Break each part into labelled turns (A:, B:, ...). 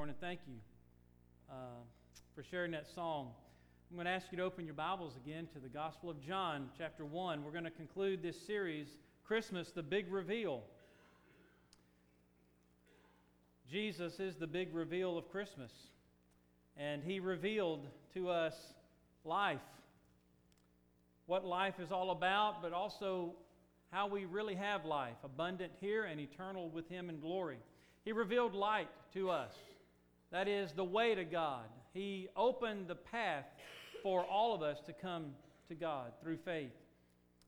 A: morning. Thank you uh, for sharing that song. I'm going to ask you to open your Bibles again to the Gospel of John, chapter 1. We're going to conclude this series, Christmas, the Big Reveal. Jesus is the big reveal of Christmas, and He revealed to us life, what life is all about, but also how we really have life, abundant here and eternal with Him in glory. He revealed light to us, that is, the way to God. He opened the path for all of us to come to God through faith.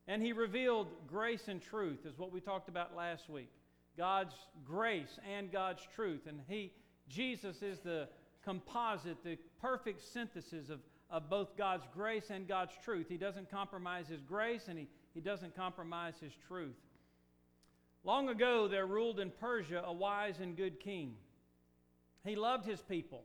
A: And He revealed grace and truth, is what we talked about last week. God's grace and God's truth. And He, Jesus, is the composite, the perfect synthesis of, of both God's grace and God's truth. He doesn't compromise His grace and He, he doesn't compromise His truth. Long ago, there ruled in Persia a wise and good king. He loved his people.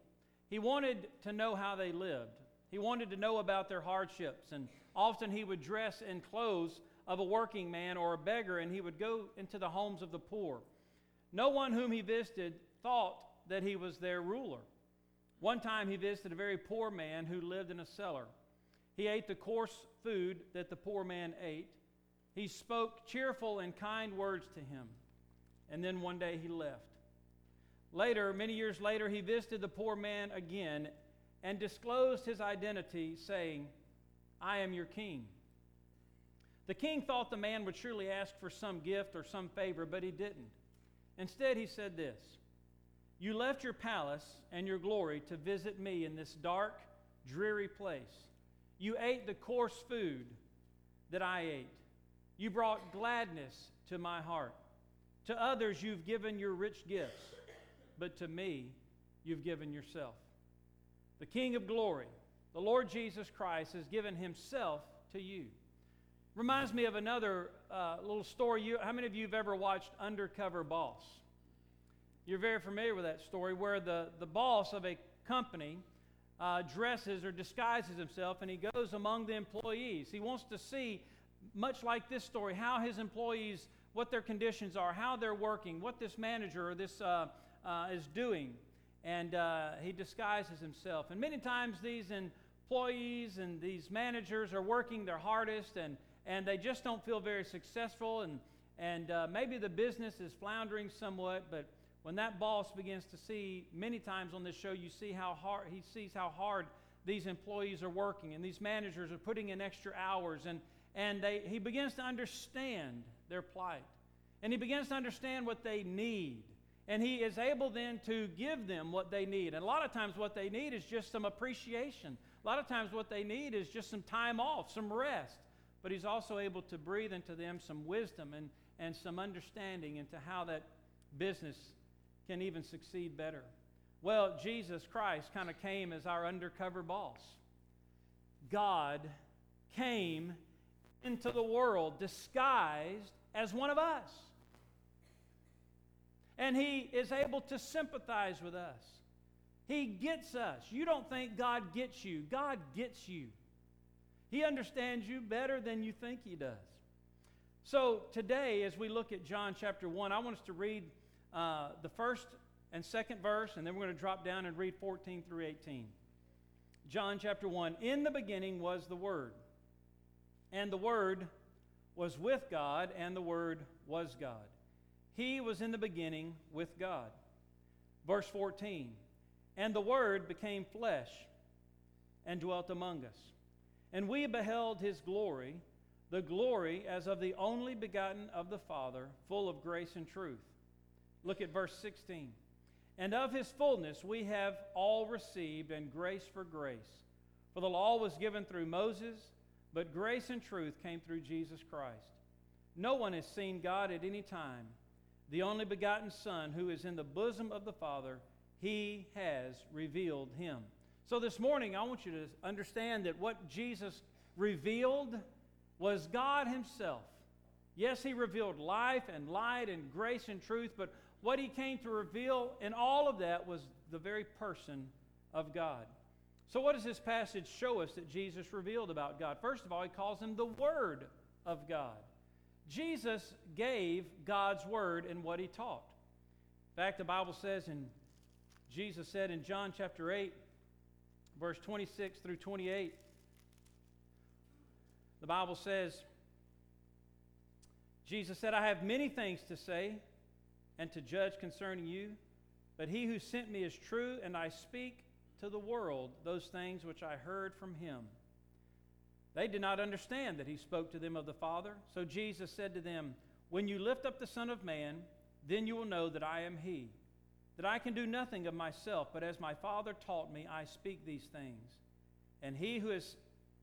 A: He wanted to know how they lived. He wanted to know about their hardships. And often he would dress in clothes of a working man or a beggar, and he would go into the homes of the poor. No one whom he visited thought that he was their ruler. One time he visited a very poor man who lived in a cellar. He ate the coarse food that the poor man ate. He spoke cheerful and kind words to him, and then one day he left. Later, many years later, he visited the poor man again and disclosed his identity, saying, I am your king. The king thought the man would surely ask for some gift or some favor, but he didn't. Instead, he said this You left your palace and your glory to visit me in this dark, dreary place. You ate the coarse food that I ate. You brought gladness to my heart. To others, you've given your rich gifts, but to me, you've given yourself. The King of glory, the Lord Jesus Christ, has given himself to you. Reminds me of another uh, little story. You, how many of you have ever watched Undercover Boss? You're very familiar with that story where the, the boss of a company uh, dresses or disguises himself and he goes among the employees. He wants to see much like this story, how his employees, what their conditions are, how they're working, what this manager or this uh, uh, is doing. And uh, he disguises himself. And many times these employees and these managers are working their hardest and, and they just don't feel very successful. And, and uh, maybe the business is floundering somewhat, but when that boss begins to see, many times on this show, you see how hard, he sees how hard these employees are working and these managers are putting in extra hours and, and they, he begins to understand their plight. And he begins to understand what they need. And he is able then to give them what they need. And a lot of times, what they need is just some appreciation. A lot of times, what they need is just some time off, some rest. But he's also able to breathe into them some wisdom and, and some understanding into how that business can even succeed better. Well, Jesus Christ kind of came as our undercover boss. God came into the world disguised as one of us. And he is able to sympathize with us. He gets us. You don't think God gets you, God gets you. He understands you better than you think He does. So today, as we look at John chapter 1, I want us to read uh, the first and second verse, and then we're going to drop down and read 14 through 18. John chapter 1 In the beginning was the Word and the Word was with God, and the Word was God. He was in the beginning with God. Verse 14 And the Word became flesh and dwelt among us. And we beheld his glory, the glory as of the only begotten of the Father, full of grace and truth. Look at verse 16. And of his fullness we have all received, and grace for grace. For the law was given through Moses but grace and truth came through Jesus Christ. No one has seen God at any time. The only begotten Son, who is in the bosom of the Father, he has revealed him. So this morning, I want you to understand that what Jesus revealed was God Himself. Yes, He revealed life and light and grace and truth, but what He came to reveal in all of that was the very person of God. So, what does this passage show us that Jesus revealed about God? First of all, he calls him the Word of God. Jesus gave God's Word in what he taught. In fact, the Bible says in Jesus said in John chapter 8, verse 26 through 28, the Bible says, Jesus said, I have many things to say and to judge concerning you, but he who sent me is true, and I speak to the world those things which I heard from him. They did not understand that he spoke to them of the Father. So Jesus said to them, When you lift up the Son of Man, then you will know that I am he, that I can do nothing of myself, but as my Father taught me, I speak these things. And he who has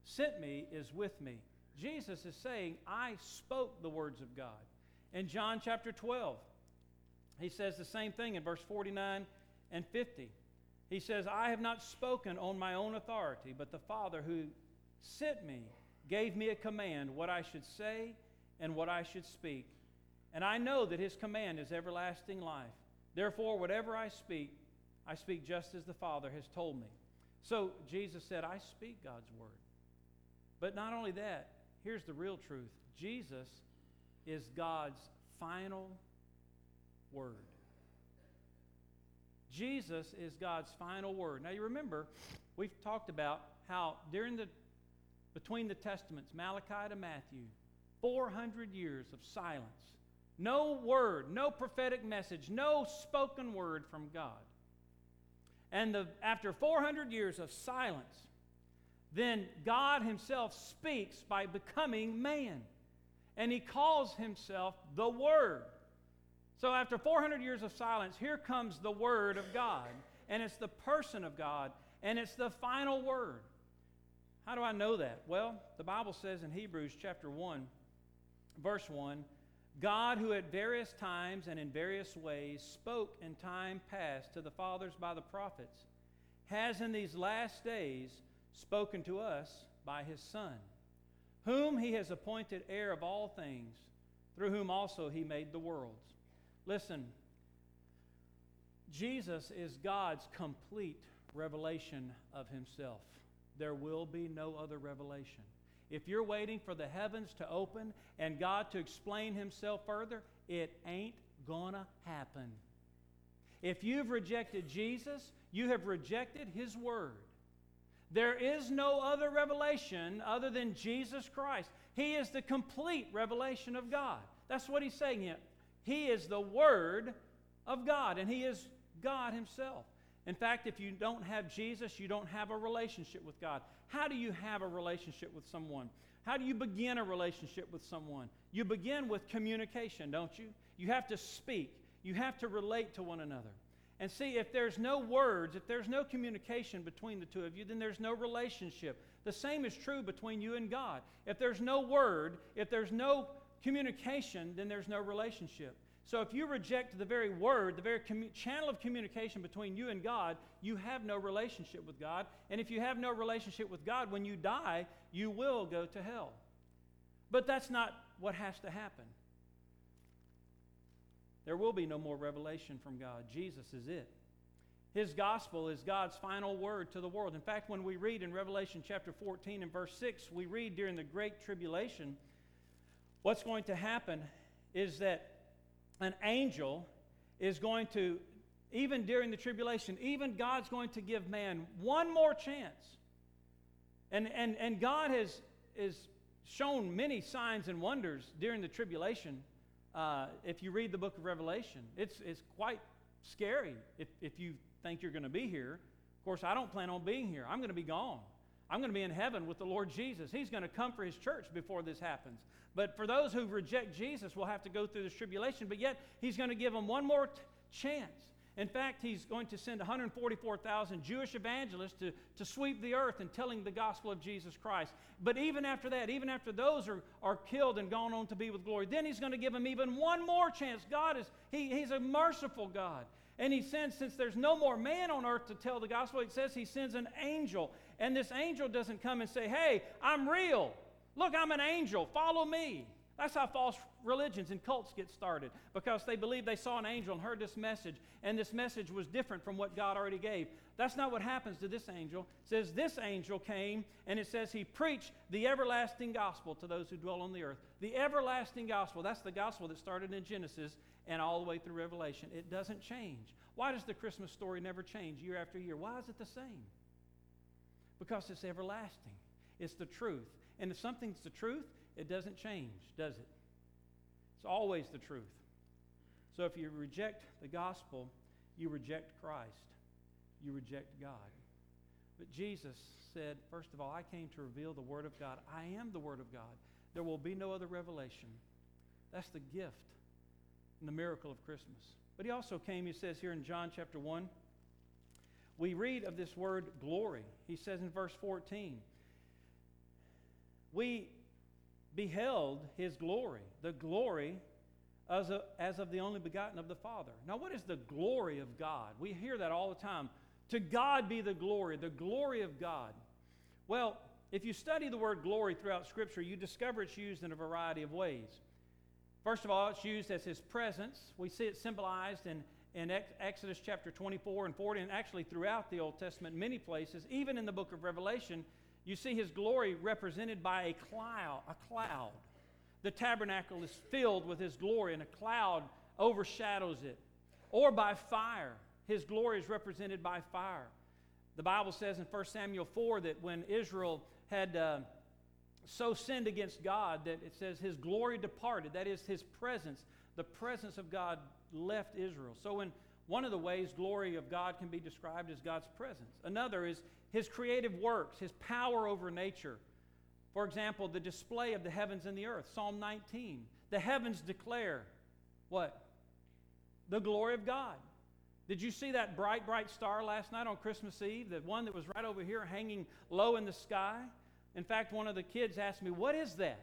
A: sent me is with me. Jesus is saying, I spoke the words of God. In John chapter 12, he says the same thing in verse 49 and 50. He says, I have not spoken on my own authority, but the Father who sent me gave me a command what I should say and what I should speak. And I know that his command is everlasting life. Therefore, whatever I speak, I speak just as the Father has told me. So Jesus said, I speak God's word. But not only that, here's the real truth Jesus is God's final word. Jesus is God's final word. Now, you remember, we've talked about how during the between the testaments, Malachi to Matthew, 400 years of silence. No word, no prophetic message, no spoken word from God. And the, after 400 years of silence, then God Himself speaks by becoming man. And He calls Himself the Word. So after 400 years of silence, here comes the Word of God. And it's the person of God. And it's the final Word. How do I know that? Well, the Bible says in Hebrews chapter 1, verse 1 God, who at various times and in various ways spoke in time past to the fathers by the prophets, has in these last days spoken to us by his Son, whom he has appointed heir of all things, through whom also he made the worlds. Listen, Jesus is God's complete revelation of himself there will be no other revelation. If you're waiting for the heavens to open and God to explain Himself further, it ain't gonna happen. If you've rejected Jesus, you have rejected His Word. There is no other revelation other than Jesus Christ. He is the complete revelation of God. That's what He's saying here. He is the Word of God, and He is God Himself. In fact, if you don't have Jesus, you don't have a relationship with God. How do you have a relationship with someone? How do you begin a relationship with someone? You begin with communication, don't you? You have to speak, you have to relate to one another. And see, if there's no words, if there's no communication between the two of you, then there's no relationship. The same is true between you and God. If there's no word, if there's no communication, then there's no relationship. So if you reject the very word, the very commu- channel of communication between you and God, you have no relationship with God. And if you have no relationship with God, when you die, you will go to hell. But that's not what has to happen. There will be no more revelation from God. Jesus is it. His gospel is God's final word to the world. In fact, when we read in Revelation chapter 14 and verse 6, we read during the Great Tribulation, what's going to happen is that an angel is going to, even during the tribulation, even God's going to give man one more chance. And, and, and God has, has shown many signs and wonders during the tribulation. Uh, if you read the book of Revelation, it's, it's quite scary if, if you think you're going to be here. Of course, I don't plan on being here. I'm going to be gone. I'm going to be in heaven with the Lord Jesus. He's going to come for his church before this happens. But for those who reject Jesus, will have to go through this tribulation. But yet, he's going to give them one more t- chance. In fact, he's going to send 144,000 Jewish evangelists to, to sweep the earth and telling the gospel of Jesus Christ. But even after that, even after those are, are killed and gone on to be with glory, then he's going to give them even one more chance. God is, he, he's a merciful God. And he sends, since there's no more man on earth to tell the gospel, it says he sends an angel. And this angel doesn't come and say, Hey, I'm real. Look, I'm an angel. Follow me. That's how false religions and cults get started because they believe they saw an angel and heard this message, and this message was different from what God already gave. That's not what happens to this angel. It says this angel came, and it says he preached the everlasting gospel to those who dwell on the earth. The everlasting gospel, that's the gospel that started in Genesis and all the way through Revelation. It doesn't change. Why does the Christmas story never change year after year? Why is it the same? Because it's everlasting. It's the truth. And if something's the truth, it doesn't change, does it? It's always the truth. So if you reject the gospel, you reject Christ, you reject God. But Jesus said, first of all, I came to reveal the Word of God. I am the Word of God. There will be no other revelation. That's the gift and the miracle of Christmas. But he also came, he says here in John chapter 1, we read of this word glory. He says in verse 14, We beheld his glory, the glory as, as of the only begotten of the Father. Now, what is the glory of God? We hear that all the time. To God be the glory, the glory of God. Well, if you study the word glory throughout Scripture, you discover it's used in a variety of ways. First of all, it's used as his presence. We see it symbolized in, in Exodus chapter 24 and 40, and actually throughout the Old Testament, many places, even in the book of Revelation, you see his glory represented by a cloud. A cloud. The tabernacle is filled with his glory, and a cloud overshadows it. Or by fire. His glory is represented by fire. The Bible says in 1 Samuel 4 that when Israel had uh, so sinned against God that it says his glory departed, that is, his presence, the presence of God left Israel. So, in one of the ways glory of God can be described as God's presence. Another is his creative works, his power over nature. For example, the display of the heavens and the earth. Psalm 19. The heavens declare what? The glory of God. Did you see that bright, bright star last night on Christmas Eve? The one that was right over here hanging low in the sky? In fact, one of the kids asked me, What is that?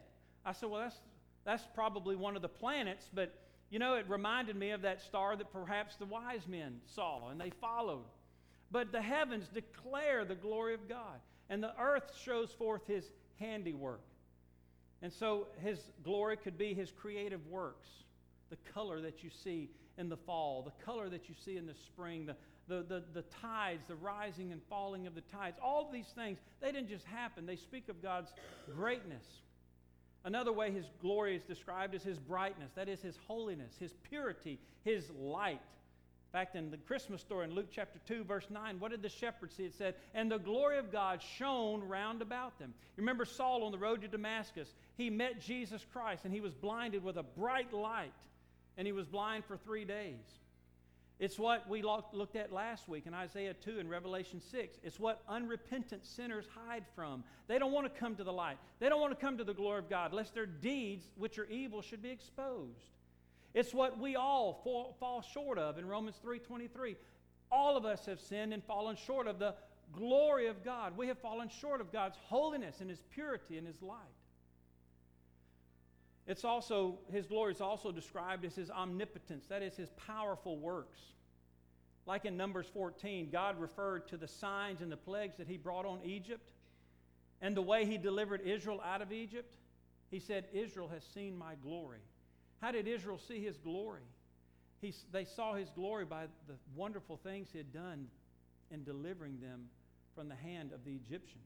A: I said, Well, that's, that's probably one of the planets, but you know, it reminded me of that star that perhaps the wise men saw and they followed. But the heavens declare the glory of God, and the earth shows forth his handiwork. And so his glory could be his creative works, the color that you see in the fall, the color that you see in the spring, the, the, the, the tides, the rising and falling of the tides. All these things, they didn't just happen, they speak of God's greatness. Another way his glory is described is his brightness, that is, his holiness, his purity, his light. Fact, in the Christmas story in Luke chapter 2, verse 9, what did the shepherds see? It said, And the glory of God shone round about them. You Remember Saul on the road to Damascus? He met Jesus Christ and he was blinded with a bright light, and he was blind for three days. It's what we looked at last week in Isaiah 2 and Revelation 6. It's what unrepentant sinners hide from. They don't want to come to the light. They don't want to come to the glory of God, lest their deeds, which are evil, should be exposed. It's what we all fall, fall short of in Romans 3:23. All of us have sinned and fallen short of the glory of God. We have fallen short of God's holiness and his purity and his light. It's also, his glory is also described as his omnipotence, that is, his powerful works. Like in Numbers 14, God referred to the signs and the plagues that he brought on Egypt and the way he delivered Israel out of Egypt. He said, Israel has seen my glory. How did Israel see his glory? He, they saw his glory by the wonderful things he had done in delivering them from the hand of the Egyptians.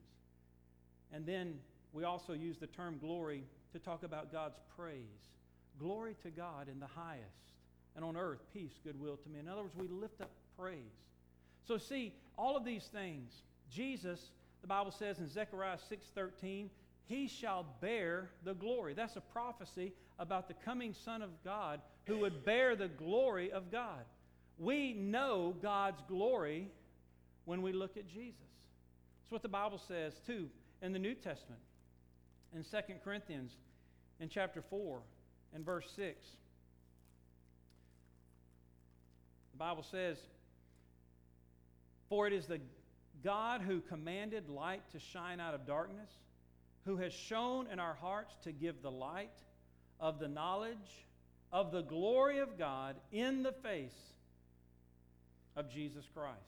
A: And then we also use the term glory to talk about God's praise. Glory to God in the highest, and on earth, peace, goodwill to me. In other words, we lift up praise. So, see, all of these things, Jesus, the Bible says in Zechariah 6:13, he shall bear the glory. That's a prophecy about the coming Son of God who would bear the glory of God. We know God's glory when we look at Jesus. That's what the Bible says, too, in the New Testament. In 2 Corinthians in chapter 4 and verse 6. The Bible says, For it is the God who commanded light to shine out of darkness, who has shone in our hearts to give the light of the knowledge of the glory of God in the face of Jesus Christ.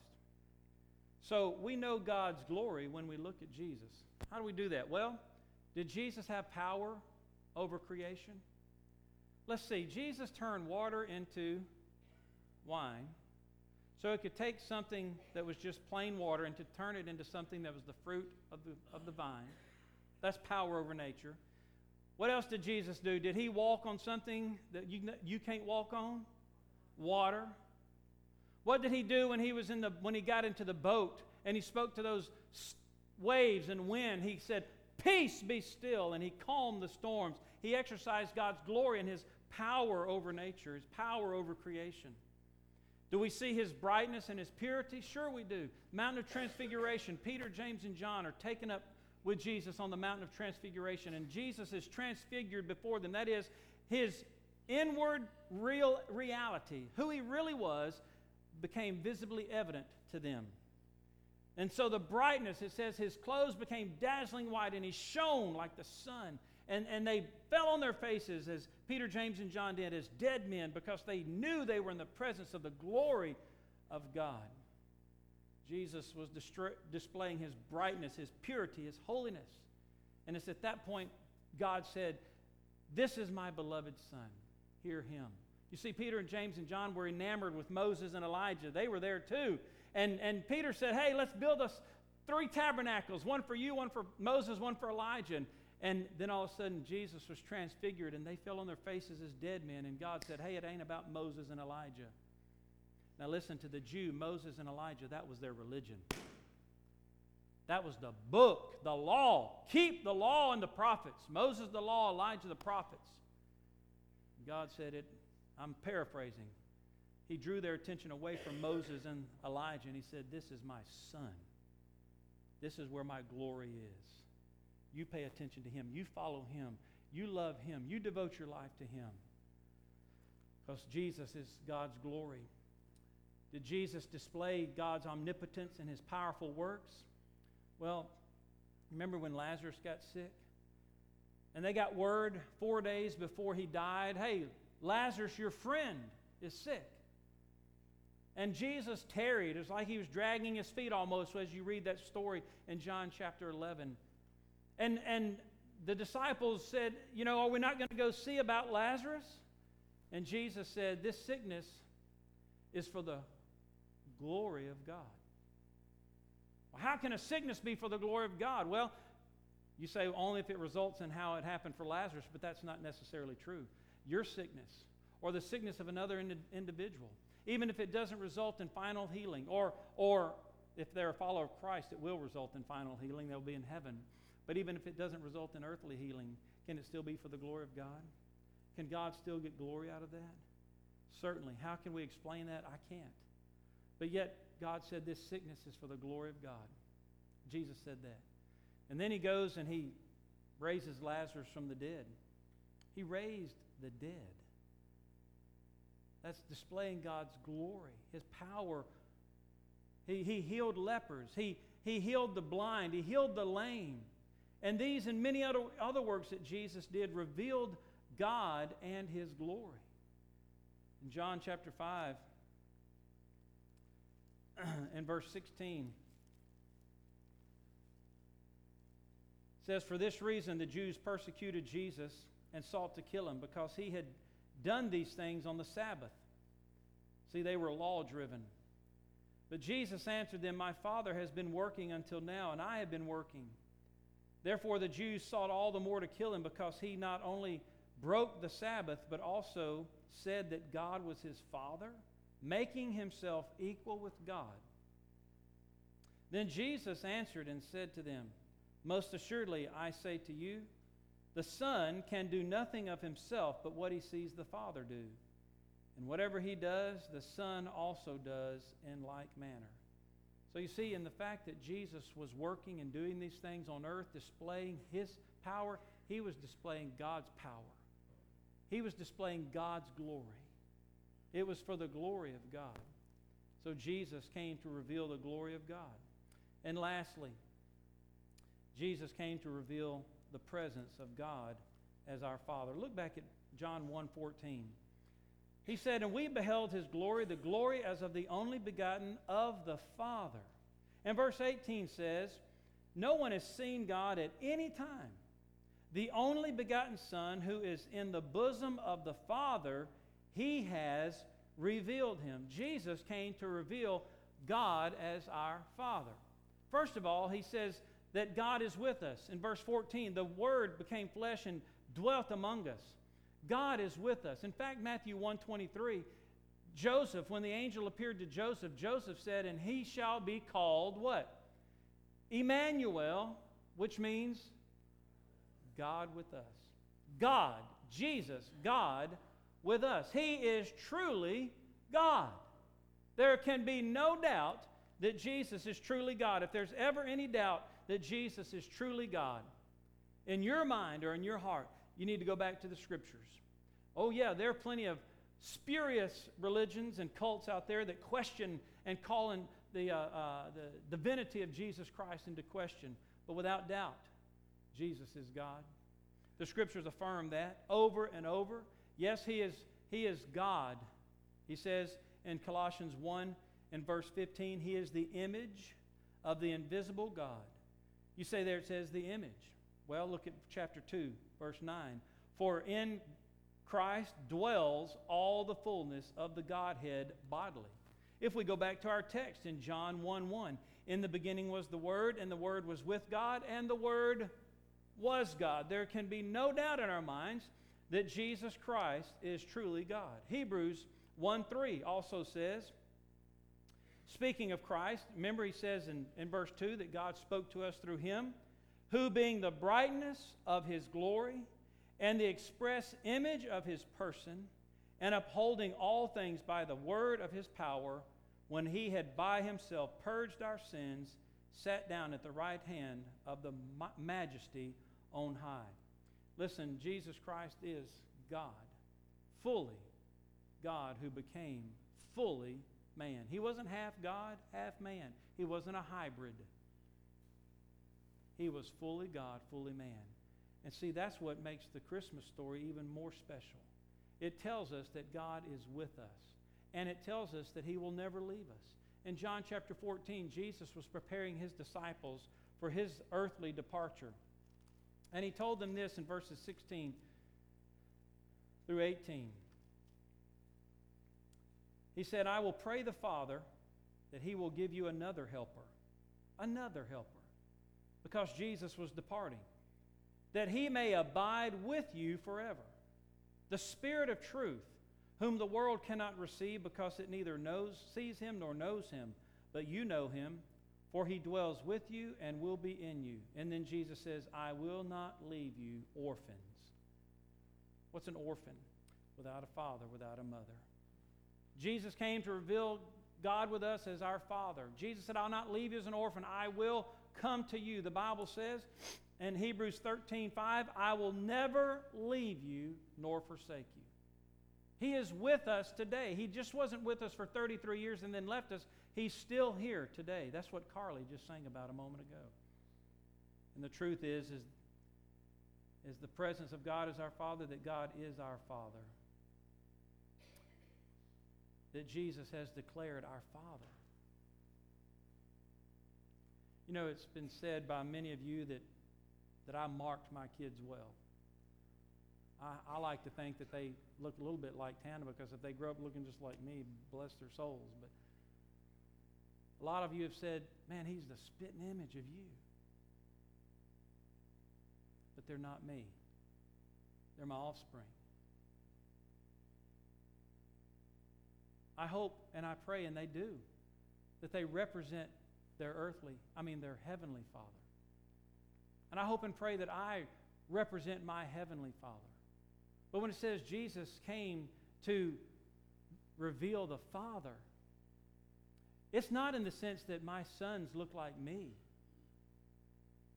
A: So we know God's glory when we look at Jesus. How do we do that? Well, did Jesus have power over creation? Let's see, Jesus turned water into wine. So it could take something that was just plain water and to turn it into something that was the fruit of the, of the vine. That's power over nature. What else did Jesus do? Did he walk on something that you, you can't walk on? Water. What did he do when he was in the when he got into the boat and he spoke to those waves and wind? He said, "Peace, be still," and he calmed the storms. He exercised God's glory and his power over nature, his power over creation. Do we see his brightness and his purity? Sure, we do. Mountain of Transfiguration, Peter, James, and John are taken up with Jesus on the Mountain of Transfiguration, and Jesus is transfigured before them. That is, his inward real reality, who he really was, became visibly evident to them. And so the brightness, it says, his clothes became dazzling white, and he shone like the sun. And, and they fell on their faces, as Peter, James, and John did, as dead men, because they knew they were in the presence of the glory of God. Jesus was displaying his brightness, his purity, his holiness. And it's at that point God said, This is my beloved Son. Hear him. You see, Peter and James and John were enamored with Moses and Elijah. They were there too. And, and Peter said, Hey, let's build us three tabernacles one for you, one for Moses, one for Elijah. And, and then all of a sudden, Jesus was transfigured and they fell on their faces as dead men. And God said, Hey, it ain't about Moses and Elijah. Now, listen to the Jew, Moses and Elijah, that was their religion. That was the book, the law. Keep the law and the prophets. Moses, the law, Elijah, the prophets. God said it, I'm paraphrasing. He drew their attention away from Moses and Elijah, and he said, This is my son. This is where my glory is. You pay attention to him. You follow him. You love him. You devote your life to him. Because Jesus is God's glory. Did Jesus display God's omnipotence and his powerful works? Well, remember when Lazarus got sick? And they got word four days before he died hey, Lazarus, your friend, is sick. And Jesus tarried. It was like he was dragging his feet almost as you read that story in John chapter 11. And, and the disciples said, You know, are we not going to go see about Lazarus? And Jesus said, This sickness is for the glory of God. Well, how can a sickness be for the glory of God? Well, you say only if it results in how it happened for Lazarus, but that's not necessarily true. Your sickness or the sickness of another ind- individual, even if it doesn't result in final healing, or, or if they're a follower of Christ, it will result in final healing. They'll be in heaven. But even if it doesn't result in earthly healing, can it still be for the glory of God? Can God still get glory out of that? Certainly. How can we explain that? I can't. But yet, God said this sickness is for the glory of God. Jesus said that. And then he goes and he raises Lazarus from the dead. He raised the dead. That's displaying God's glory, his power. He, he healed lepers, he, he healed the blind, he healed the lame. And these and many other, other works that Jesus did revealed God and his glory. In John chapter 5 and verse 16, says, For this reason the Jews persecuted Jesus and sought to kill him because he had done these things on the Sabbath. See, they were law driven. But Jesus answered them, My Father has been working until now, and I have been working. Therefore, the Jews sought all the more to kill him because he not only broke the Sabbath, but also said that God was his Father, making himself equal with God. Then Jesus answered and said to them, Most assuredly, I say to you, the Son can do nothing of himself but what he sees the Father do. And whatever he does, the Son also does in like manner. So you see, in the fact that Jesus was working and doing these things on earth, displaying his power, he was displaying God's power. He was displaying God's glory. It was for the glory of God. So Jesus came to reveal the glory of God. And lastly, Jesus came to reveal the presence of God as our Father. Look back at John 1:14. He said, And we beheld his glory, the glory as of the only begotten of the Father. And verse 18 says, No one has seen God at any time. The only begotten Son, who is in the bosom of the Father, he has revealed him. Jesus came to reveal God as our Father. First of all, he says that God is with us. In verse 14, the Word became flesh and dwelt among us. God is with us. In fact, Matthew 123, Joseph, when the angel appeared to Joseph, Joseph said, And he shall be called what? Emmanuel, which means God with us. God, Jesus, God with us. He is truly God. There can be no doubt that Jesus is truly God. If there's ever any doubt that Jesus is truly God, in your mind or in your heart, you need to go back to the scriptures. Oh, yeah, there are plenty of spurious religions and cults out there that question and call in the, uh, uh, the divinity of Jesus Christ into question. But without doubt, Jesus is God. The scriptures affirm that over and over. Yes, he is, he is God. He says in Colossians 1 and verse 15, He is the image of the invisible God. You say there it says the image. Well, look at chapter 2, verse 9. For in Christ dwells all the fullness of the Godhead bodily. If we go back to our text in John 1 1, in the beginning was the Word, and the Word was with God, and the Word was God. There can be no doubt in our minds that Jesus Christ is truly God. Hebrews 1 3 also says, speaking of Christ, remember he says in, in verse 2 that God spoke to us through him, who being the brightness of his glory and the express image of his person, and upholding all things by the word of his power, when he had by himself purged our sins, sat down at the right hand of the majesty on high. Listen, Jesus Christ is God, fully God who became fully man. He wasn't half God, half man. He wasn't a hybrid. He was fully God, fully man. And see, that's what makes the Christmas story even more special. It tells us that God is with us, and it tells us that He will never leave us. In John chapter 14, Jesus was preparing His disciples for His earthly departure. And He told them this in verses 16 through 18. He said, I will pray the Father that He will give you another helper, another helper, because Jesus was departing that he may abide with you forever. The Spirit of truth, whom the world cannot receive because it neither knows, sees him nor knows him, but you know him, for he dwells with you and will be in you. And then Jesus says, I will not leave you orphans. What's an orphan? Without a father, without a mother. Jesus came to reveal God with us as our Father. Jesus said, I'll not leave you as an orphan. I will come to you. The Bible says in Hebrews 13 5, I will never leave you nor forsake you. He is with us today. He just wasn't with us for 33 years and then left us. He's still here today. That's what Carly just sang about a moment ago. And the truth is, is, is the presence of God as our Father, that God is our Father. That Jesus has declared our Father. You know, it's been said by many of you that that I marked my kids well. I, I, like to think that they look a little bit like Tana because if they grow up looking just like me, bless their souls. But a lot of you have said, man, he's the spitting image of you. But they're not me, they're my offspring. I hope and I pray, and they do, that they represent their earthly, I mean, their heavenly Father. And I hope and pray that I represent my Heavenly Father. But when it says Jesus came to reveal the Father, it's not in the sense that my sons look like me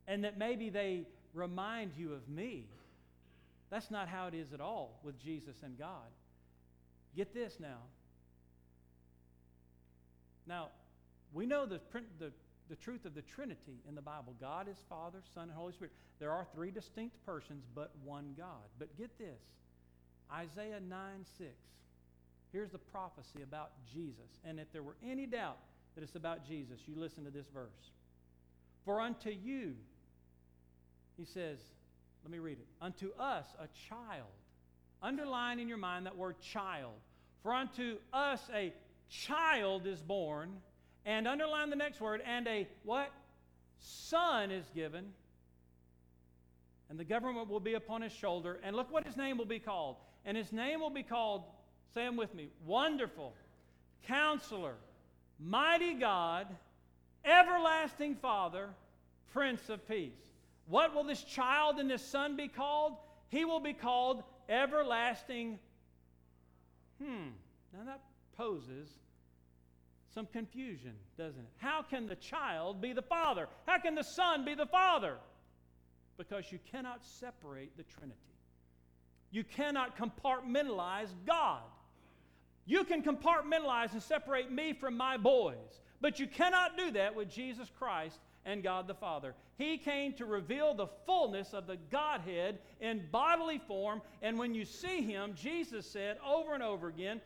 A: and that maybe they remind you of me. That's not how it is at all with Jesus and God. Get this now. Now, we know the, the the truth of the Trinity in the Bible God is Father, Son, and Holy Spirit. There are three distinct persons, but one God. But get this Isaiah 9 6. Here's the prophecy about Jesus. And if there were any doubt that it's about Jesus, you listen to this verse. For unto you, he says, let me read it. Unto us a child. Underline in your mind that word child. For unto us a child is born and underline the next word, and a what? Son is given. And the government will be upon his shoulder. And look what his name will be called. And his name will be called, say them with me, Wonderful, Counselor, Mighty God, Everlasting Father, Prince of Peace. What will this child and this son be called? He will be called Everlasting. Hmm, now that poses some confusion, doesn't it? How can the child be the father? How can the son be the father? Because you cannot separate the Trinity. You cannot compartmentalize God. You can compartmentalize and separate me from my boys, but you cannot do that with Jesus Christ and God the Father. He came to reveal the fullness of the Godhead in bodily form, and when you see Him, Jesus said over and over again,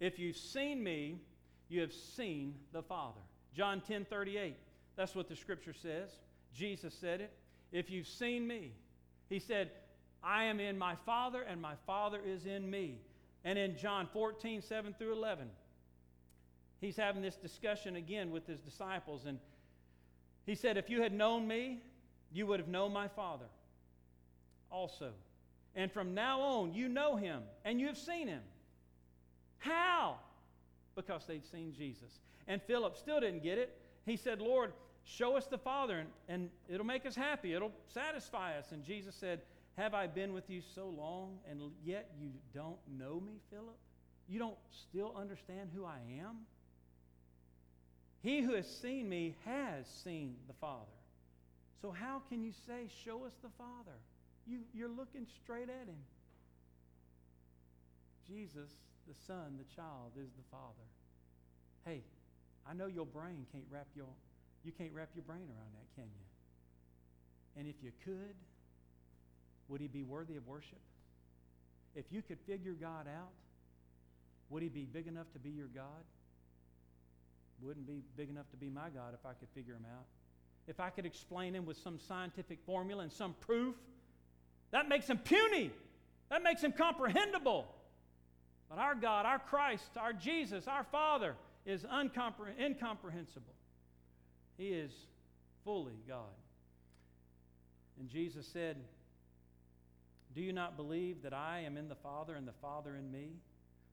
A: If you've seen me, you have seen the Father. John 10 38. That's what the scripture says. Jesus said it. If you've seen me, He said, I am in my Father, and my Father is in me. And in John 14 7 through 11, he's having this discussion again with his disciples. And he said, If you had known me, you would have known my Father also. And from now on, you know him and you have seen him. How? Because they'd seen Jesus. And Philip still didn't get it. He said, Lord, show us the Father, and, and it'll make us happy. It'll satisfy us. And Jesus said, Have I been with you so long, and yet you don't know me, Philip? You don't still understand who I am? He who has seen me has seen the Father. So how can you say, Show us the Father? You, you're looking straight at him. Jesus, the Son, the child, is the Father. Hey, I know your brain can't wrap your you can't wrap your brain around that, can you? And if you could, would he be worthy of worship? If you could figure God out, would he be big enough to be your God? Wouldn't be big enough to be my God if I could figure him out. If I could explain him with some scientific formula and some proof, that makes him puny. That makes him comprehensible. But our God, our Christ, our Jesus, our Father is uncompre- incomprehensible. He is fully God. And Jesus said, Do you not believe that I am in the Father and the Father in me?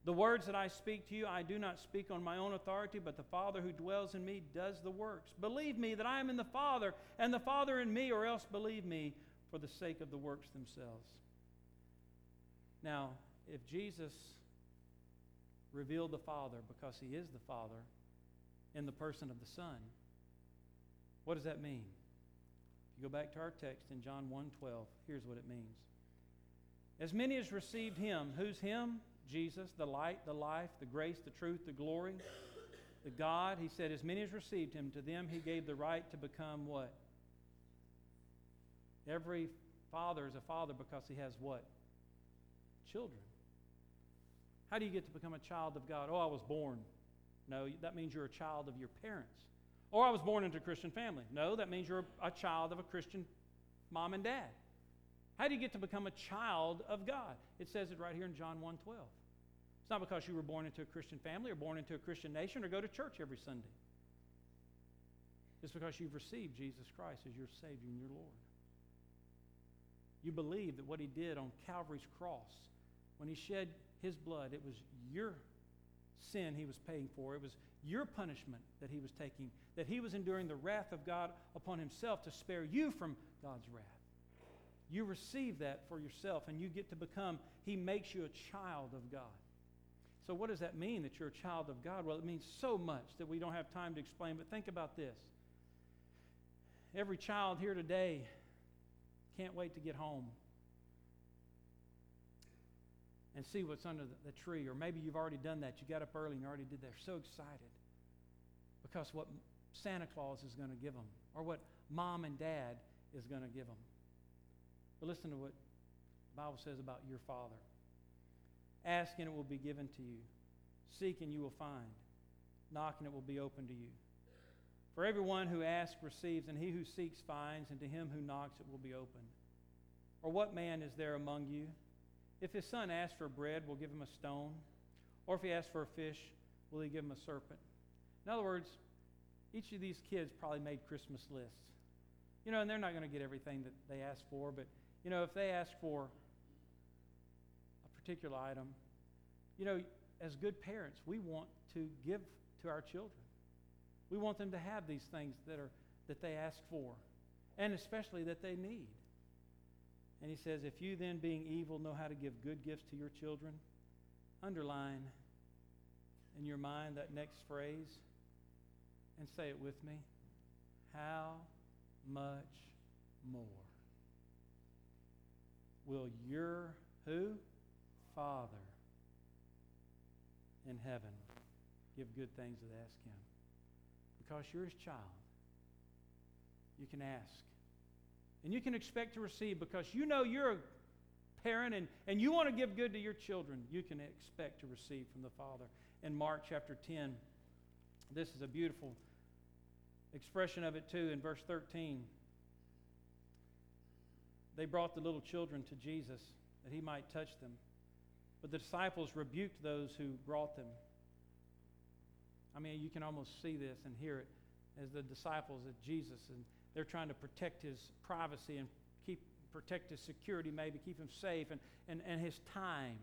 A: The words that I speak to you, I do not speak on my own authority, but the Father who dwells in me does the works. Believe me that I am in the Father and the Father in me, or else believe me for the sake of the works themselves. Now, if Jesus revealed the Father because he is the Father in the person of the Son, what does that mean? If you go back to our text in John 1:12, here's what it means. As many as received him, who's him? Jesus, the light, the life, the grace, the truth, the glory, the God. He said, As many as received him, to them he gave the right to become what? Every father is a father because he has what? Children. How do you get to become a child of God? Oh, I was born. No, that means you're a child of your parents. Or I was born into a Christian family. No, that means you're a child of a Christian mom and dad. How do you get to become a child of God? It says it right here in John 1:12. It's not because you were born into a Christian family or born into a Christian nation or go to church every Sunday. It's because you've received Jesus Christ as your Savior and your Lord. You believe that what He did on Calvary's cross, when He shed His blood, it was your sin He was paying for. It was your punishment that He was taking, that He was enduring the wrath of God upon Himself to spare you from God's wrath. You receive that for yourself and you get to become, He makes you a child of God. So, what does that mean that you're a child of God? Well, it means so much that we don't have time to explain, but think about this. Every child here today can't wait to get home and see what's under the, tree. Or maybe you've already done that. You got up early and you already did that. They're so excited because what Santa Claus is going to give them or what mom and dad is going to give them. But listen to what the Bible says about your Father. Ask and it will be given to you. Seek and you will find. Knock and it will be open to you. For everyone who asks receives, and he who seeks finds, and to him who knocks it will be opened. Or what man is there among you? If his son asks for bread, will give him a stone? Or if he asks for a fish, will he give him a serpent? In other words, each of these kids probably made Christmas lists. You know, and they're not going to get everything that they ask for, but you know, if they ask for a particular item, you know, as good parents, we want to give to our children. We want them to have these things that, are, that they ask for, and especially that they need. And he says, If you then, being evil, know how to give good gifts to your children, underline in your mind that next phrase and say it with me. How much more will your who? Father in heaven give good things that ask him. Because you're his child, you can ask. And you can expect to receive because you know you're a parent and, and you want to give good to your children. You can expect to receive from the Father. In Mark chapter 10, this is a beautiful expression of it too in verse 13. They brought the little children to Jesus that he might touch them. But the disciples rebuked those who brought them. I mean, you can almost see this and hear it as the disciples of Jesus, and they're trying to protect his privacy and keep protect his security, maybe keep him safe, and, and, and his time.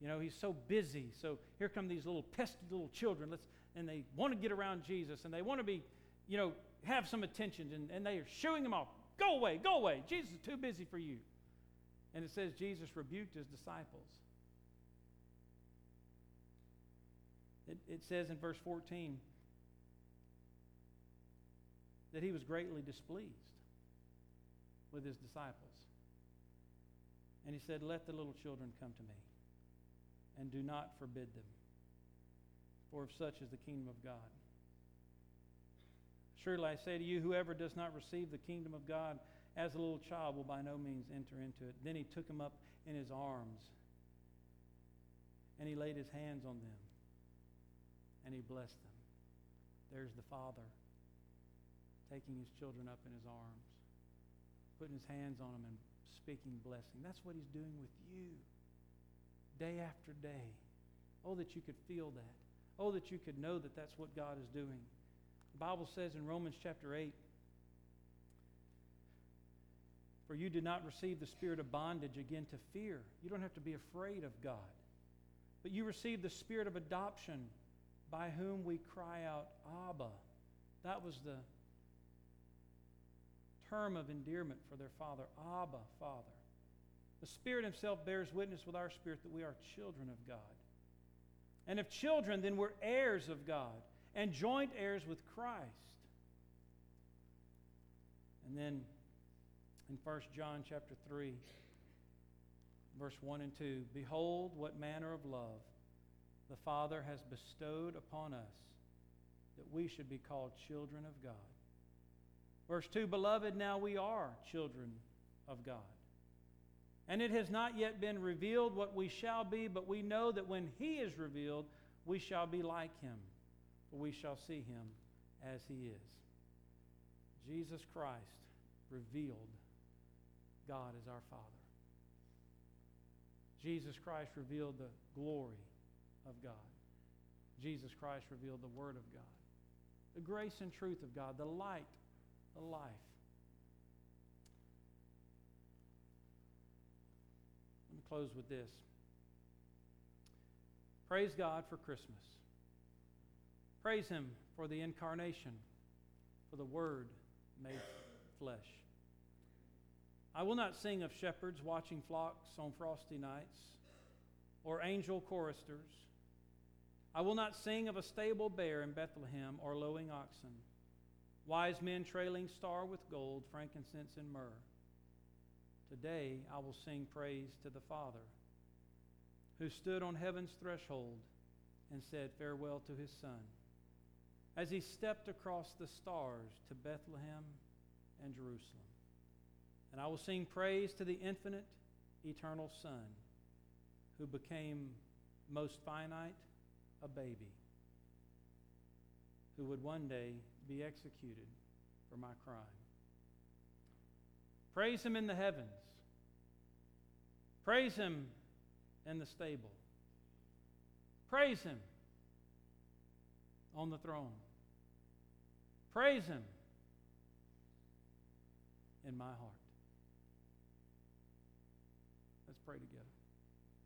A: You know, he's so busy. So here come these little pesky little children. Let's, and they want to get around Jesus, and they want to be, you know, have some attention, and, and they are shooing him off. Go away, go away. Jesus is too busy for you. And it says Jesus rebuked his disciples. It, it says in verse 14 that he was greatly displeased with his disciples. And he said, Let the little children come to me, and do not forbid them, for of such is the kingdom of God. Surely I say to you, whoever does not receive the kingdom of God as a little child will by no means enter into it. Then he took him up in his arms, and he laid his hands on them, and he blessed them. There's the Father taking his children up in his arms, putting his hands on them, and speaking blessing. That's what he's doing with you day after day. Oh, that you could feel that. Oh, that you could know that that's what God is doing. The Bible says in Romans chapter 8 For you did not receive the spirit of bondage again to fear. You don't have to be afraid of God. But you received the spirit of adoption by whom we cry out, Abba. That was the term of endearment for their father, Abba, Father. The Spirit Himself bears witness with our spirit that we are children of God. And if children, then we're heirs of God and joint heirs with Christ. And then in 1 John chapter 3, verse 1 and 2, behold what manner of love the Father has bestowed upon us that we should be called children of God. Verse 2 Beloved, now we are children of God. And it has not yet been revealed what we shall be, but we know that when He is revealed, we shall be like Him, we shall see Him as He is. Jesus Christ revealed God as our Father. Jesus Christ revealed the glory of God. Jesus Christ revealed the Word of God, the grace and truth of God, the light the life. Let me close with this. Praise God for Christmas. Praise Him for the incarnation, for the Word made flesh. I will not sing of shepherds watching flocks on frosty nights or angel choristers. I will not sing of a stable bare in Bethlehem or lowing oxen wise men trailing star with gold, frankincense, and myrrh. Today I will sing praise to the Father, who stood on heaven's threshold and said farewell to his Son, as he stepped across the stars to Bethlehem and Jerusalem. And I will sing praise to the infinite, eternal Son, who became most finite, a baby, who would one day be executed for my crime. Praise him in the heavens. Praise him in the stable. Praise him on the throne. Praise him in my heart. Let's pray together.